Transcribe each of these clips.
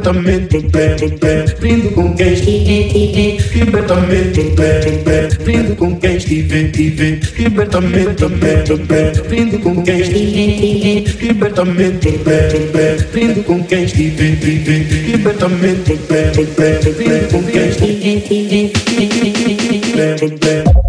viver, libertamente, brindo com quem estiver, libertamente, brindo com quem estiver, viver, libertamente, brindo com quem estiver, libertamente, brindo com quem estiver, viver, libertamente, brindo com quem estiver, libertamente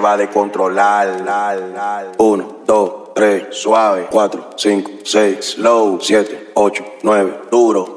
va de controlar. La, la. Uno, dos, tres, suave. Cuatro, cinco, seis, slow. Siete, ocho, nueve, duro.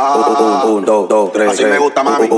Ah. Un, dos, dos, tres. Así me gusta, mami.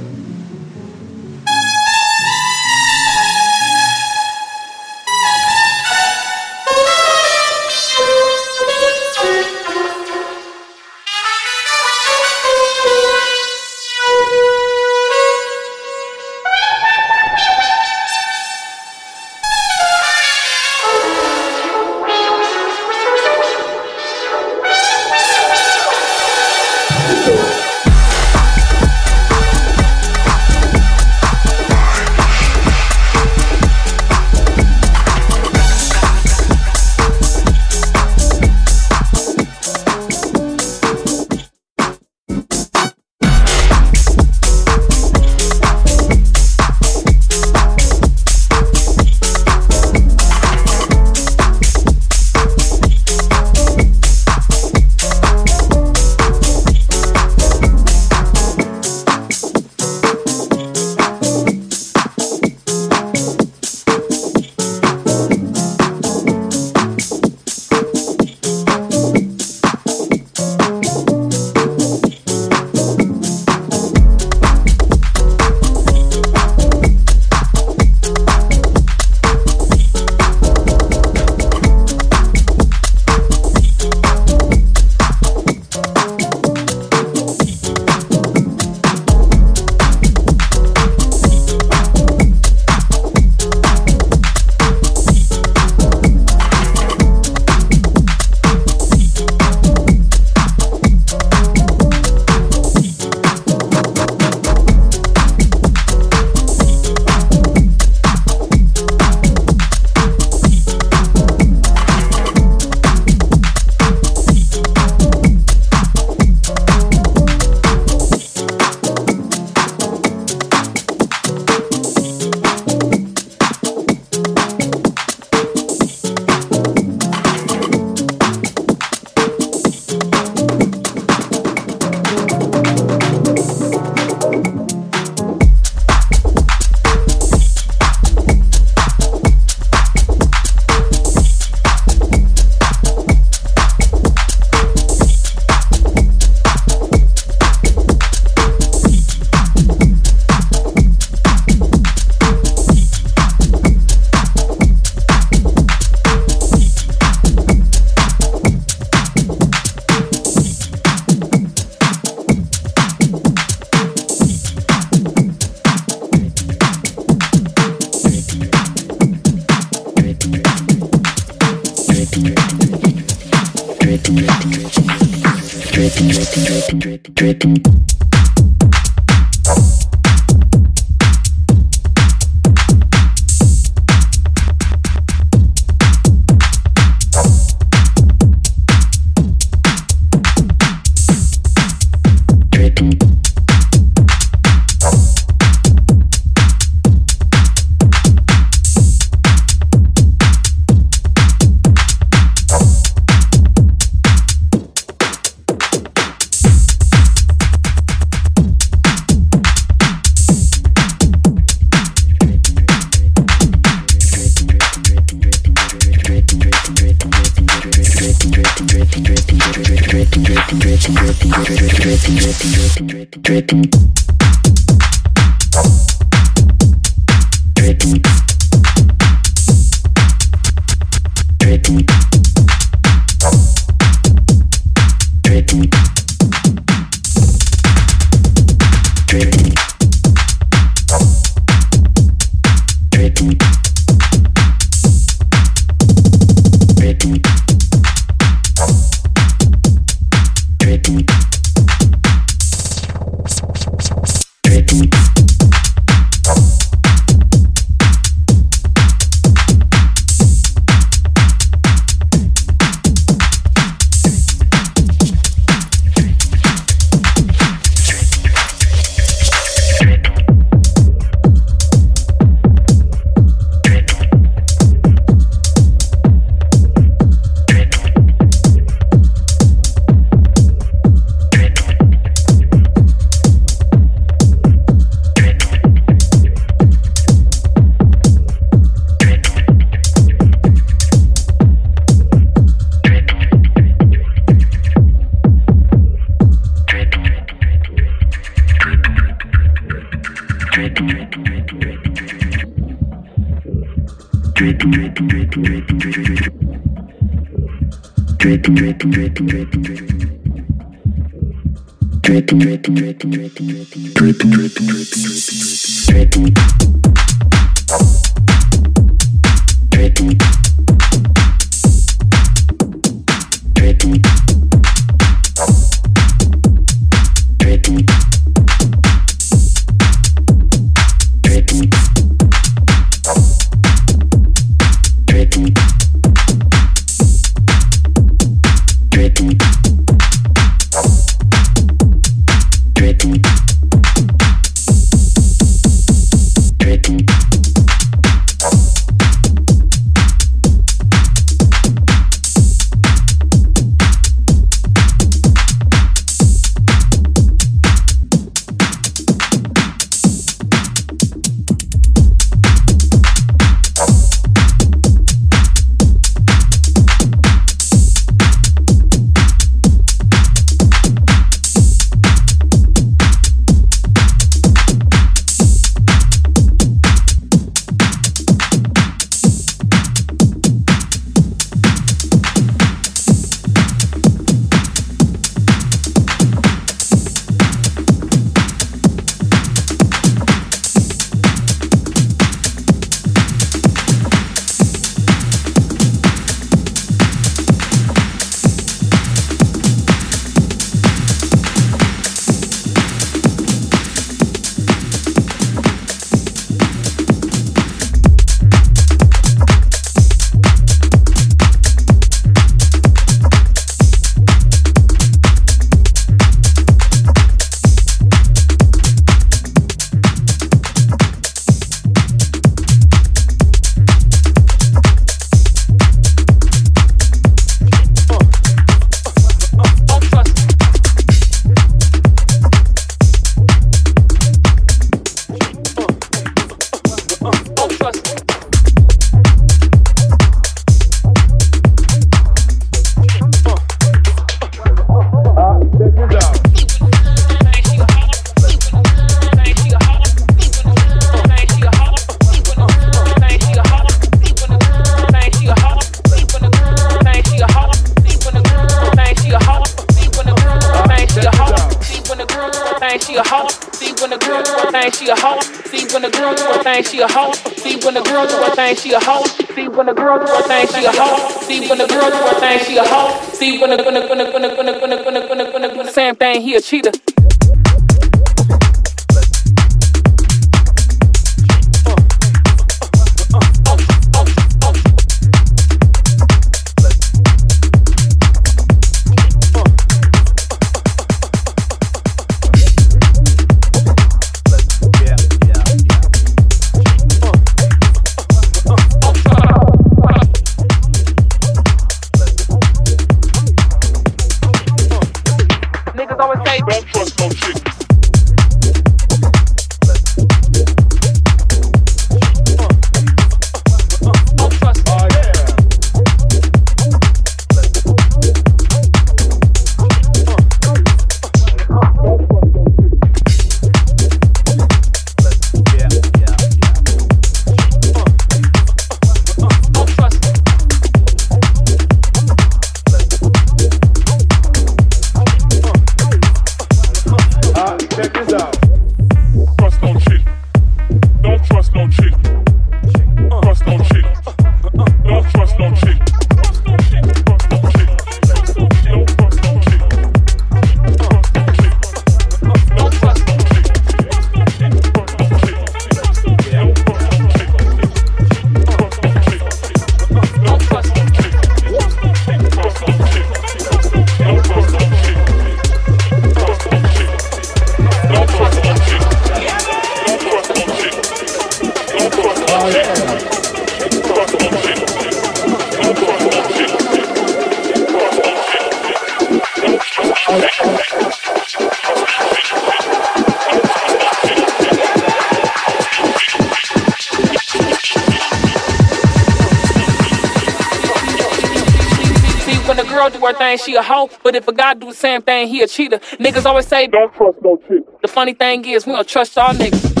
Thing, she a hoe. But if a guy do the same thing, he a cheater. Niggas always say, Don't trust no chick. the funny thing is, we don't trust y'all niggas.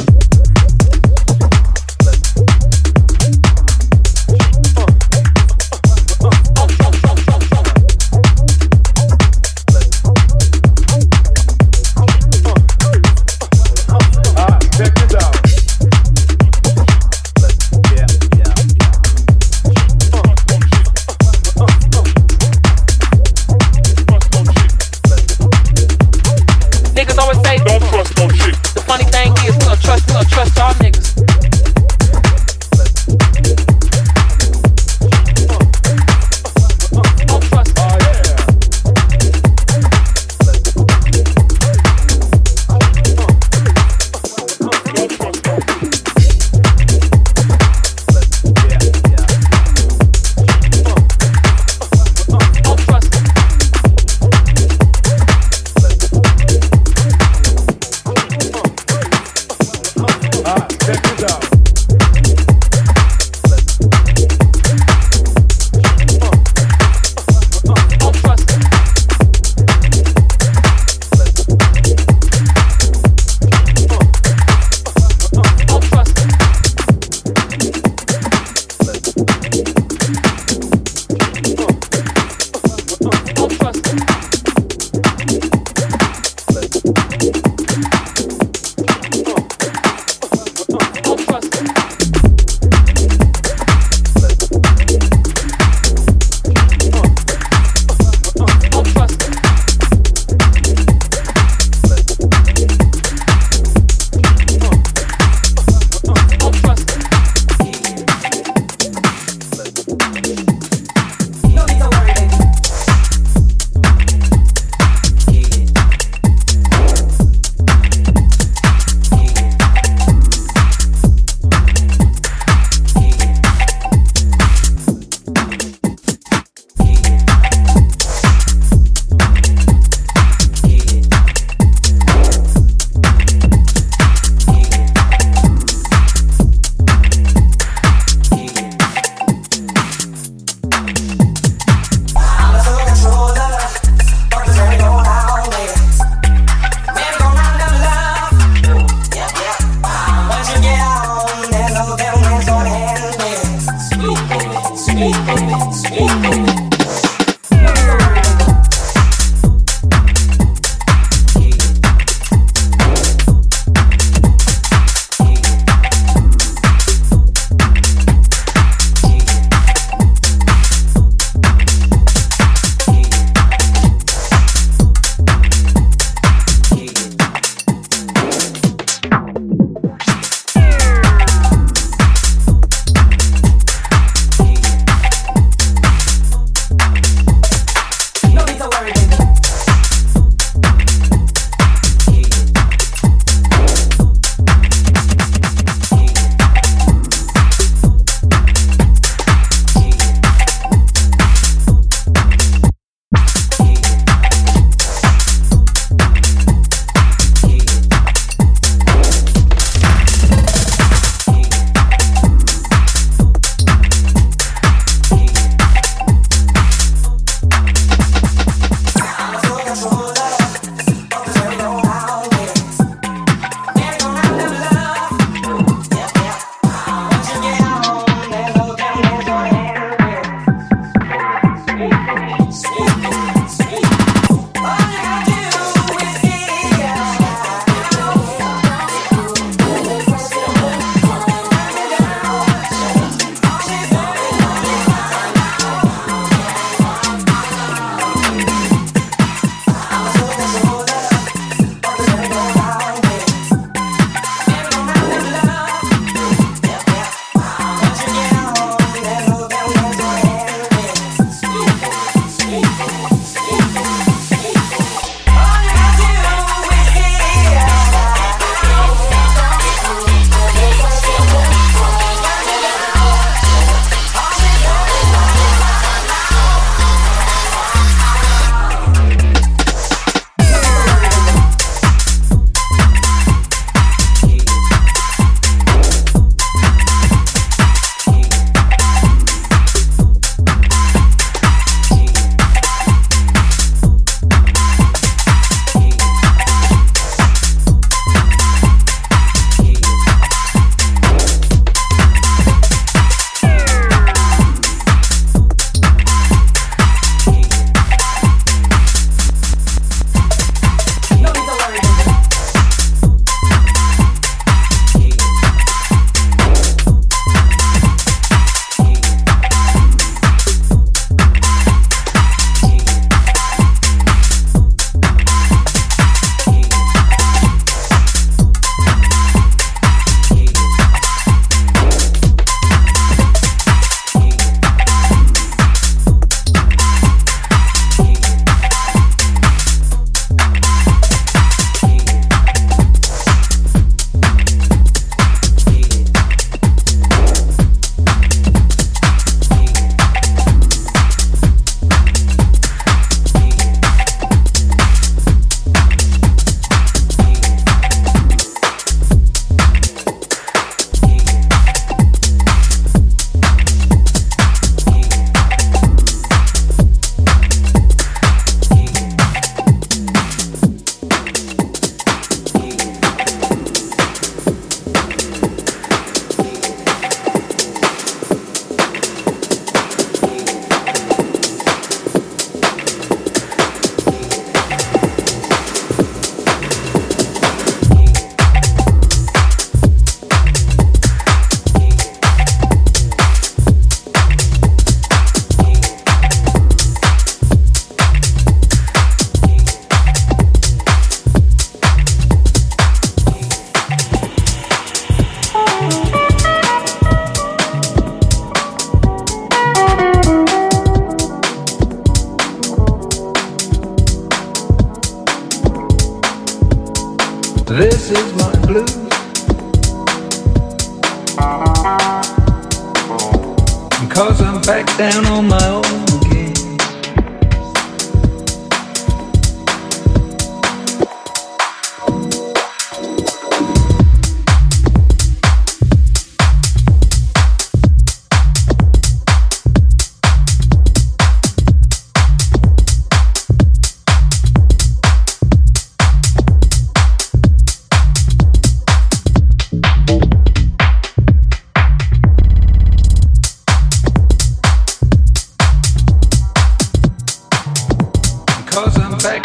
Back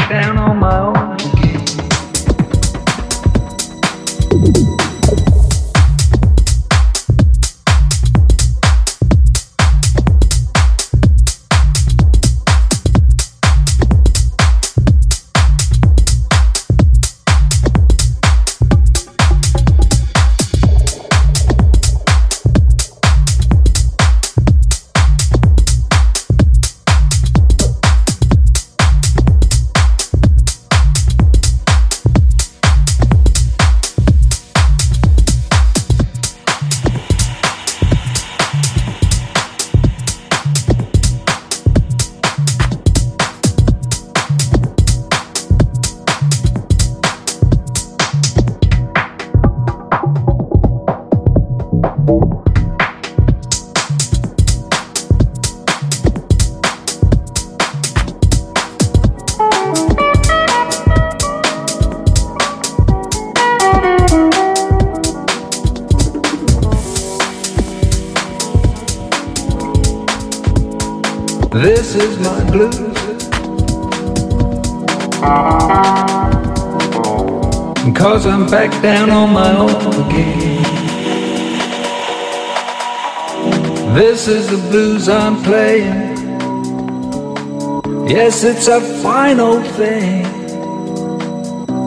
it's a fine old thing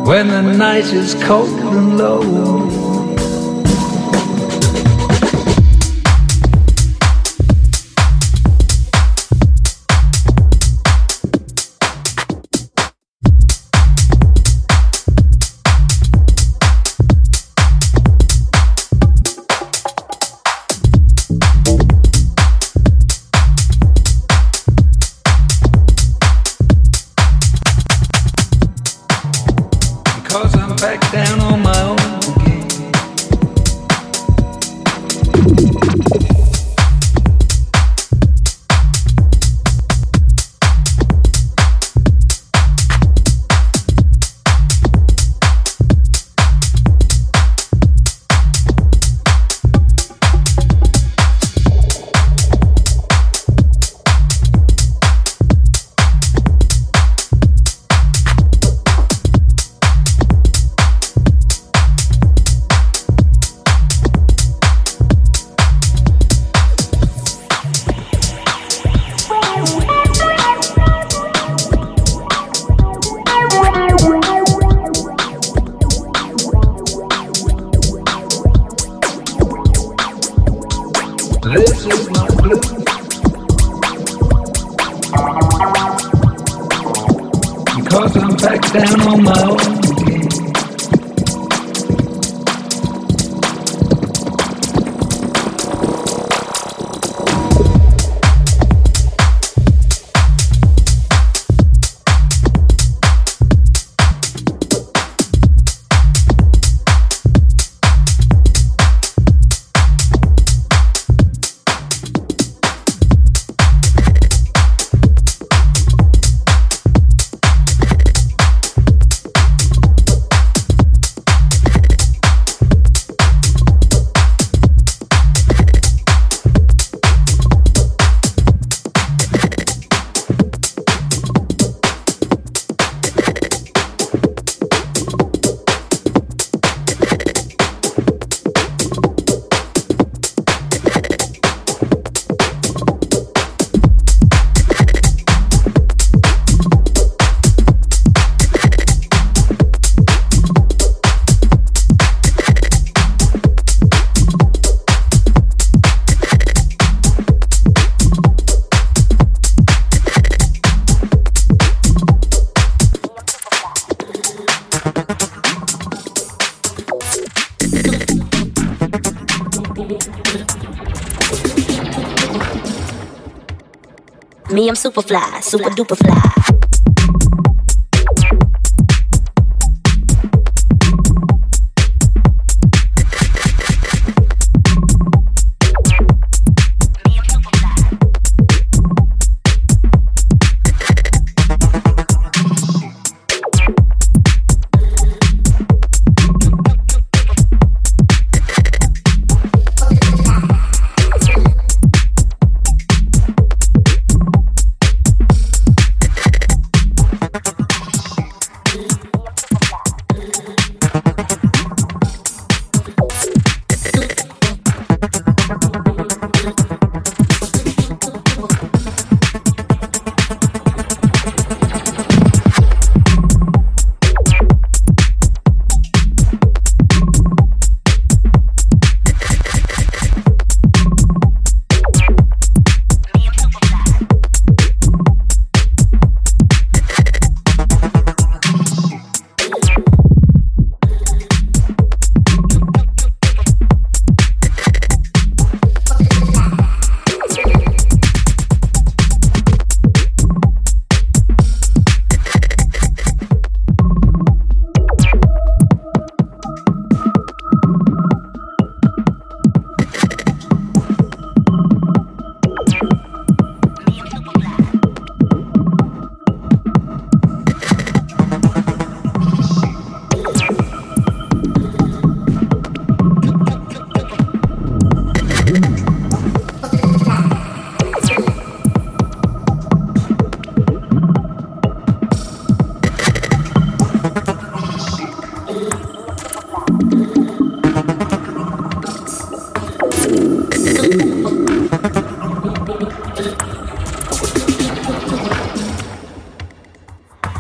when the night is cold and low. I'm super fly, super duper fly.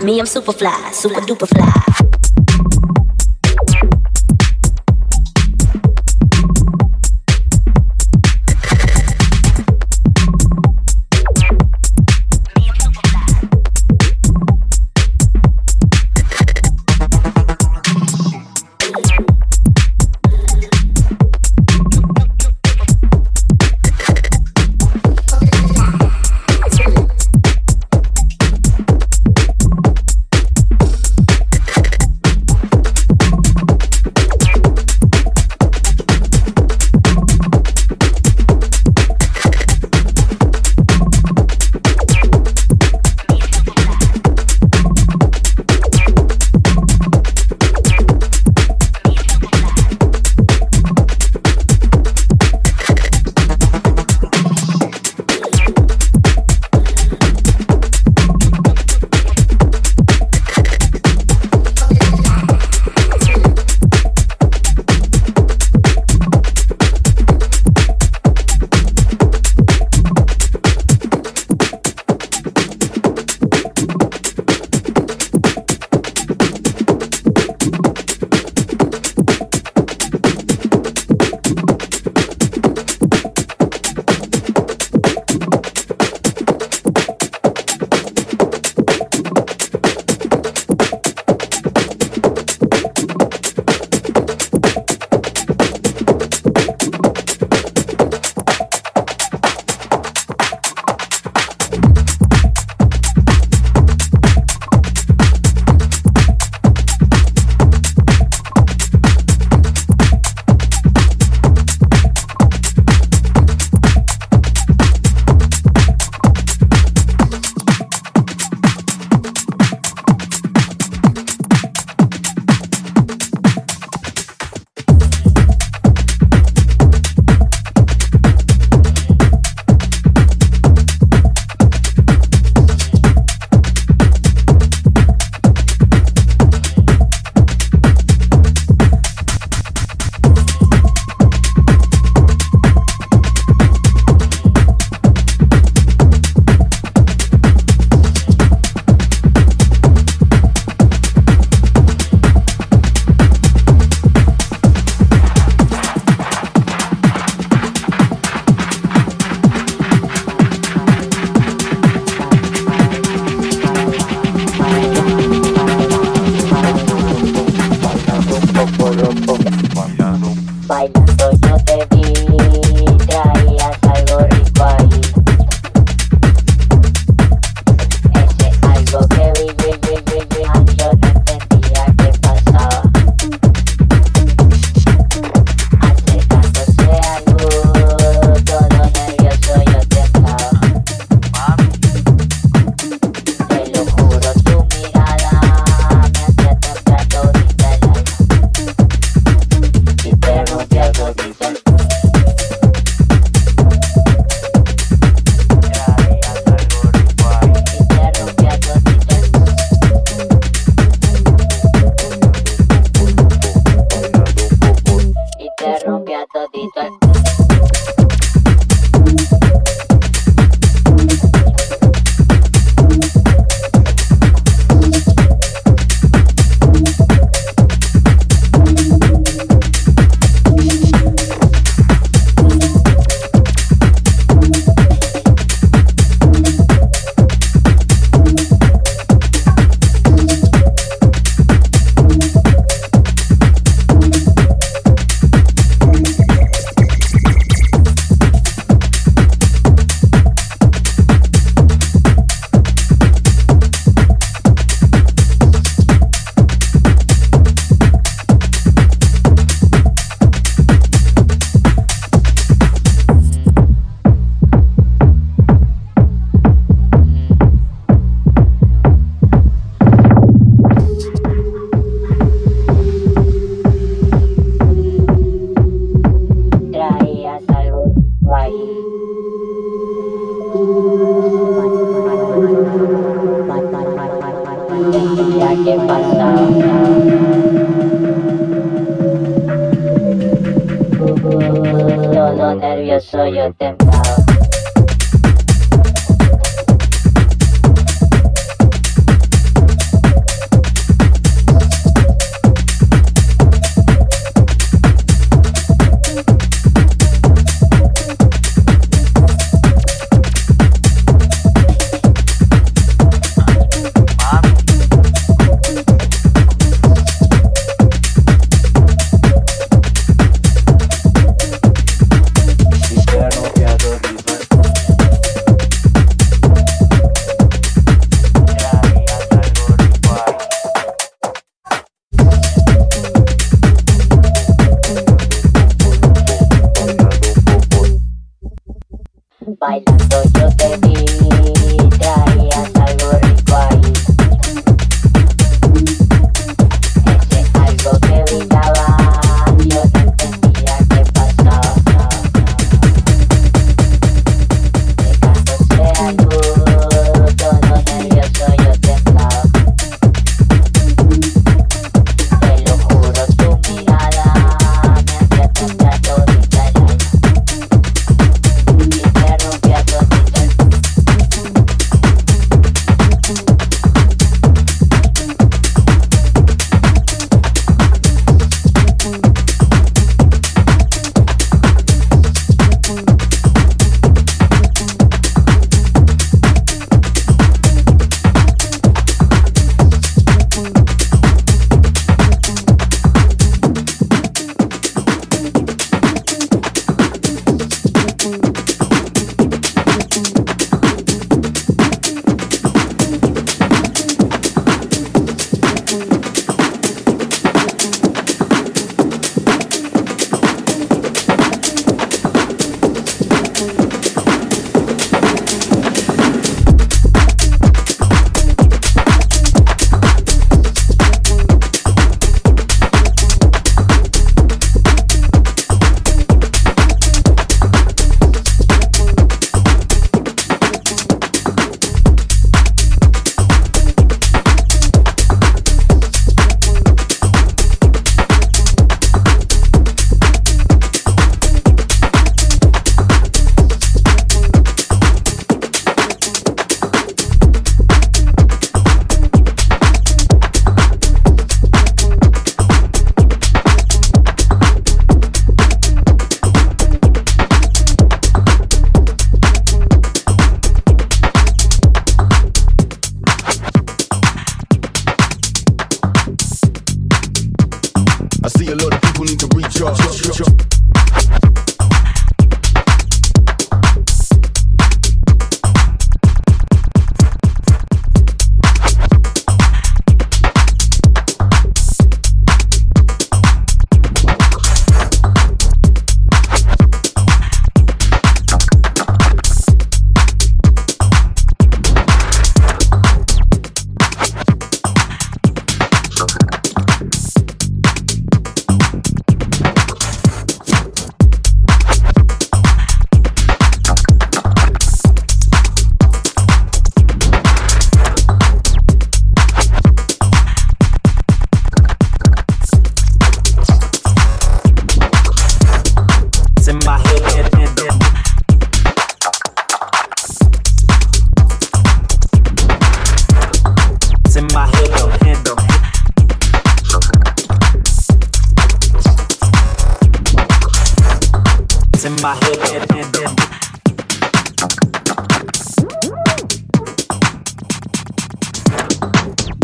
Me, I'm super fly, super duper fly.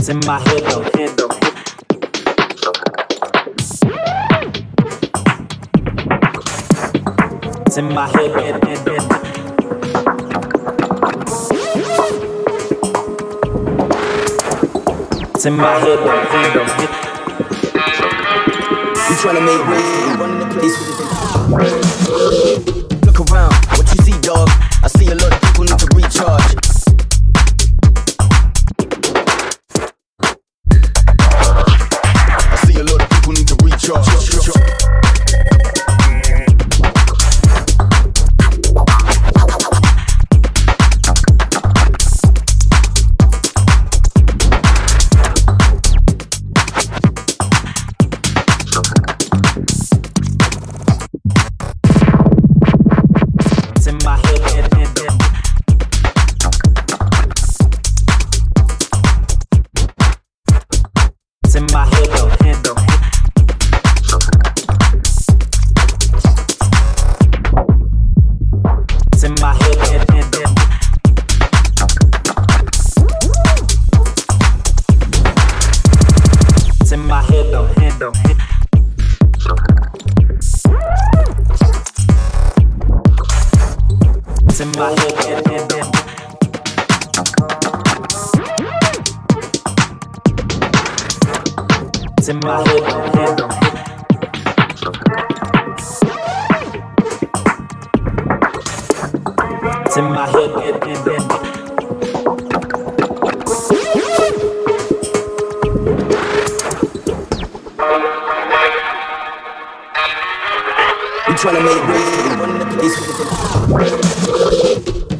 hands in my head though. Head though. It's in my head, head, head, head. It's in my head, though, head, head. We trying make waves, running the place.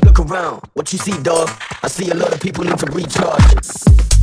Look around, what you see, dog? I see a lot of people need to recharge.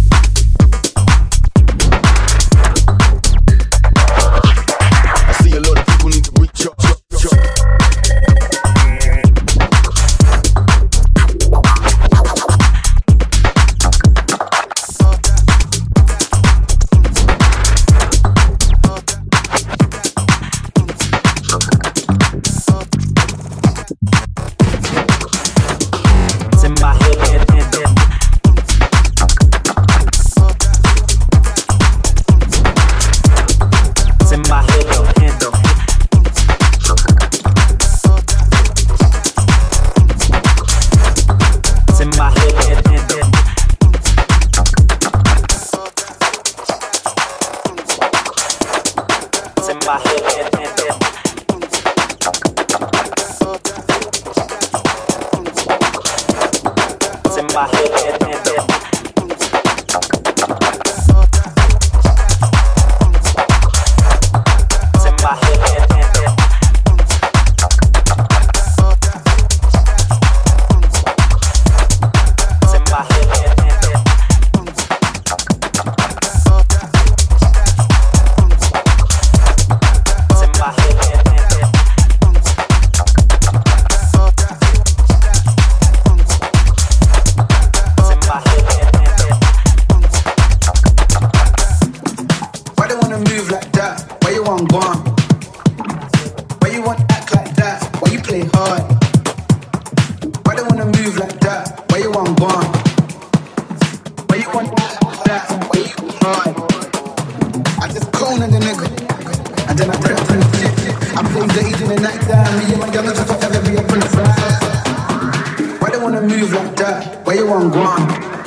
on grind.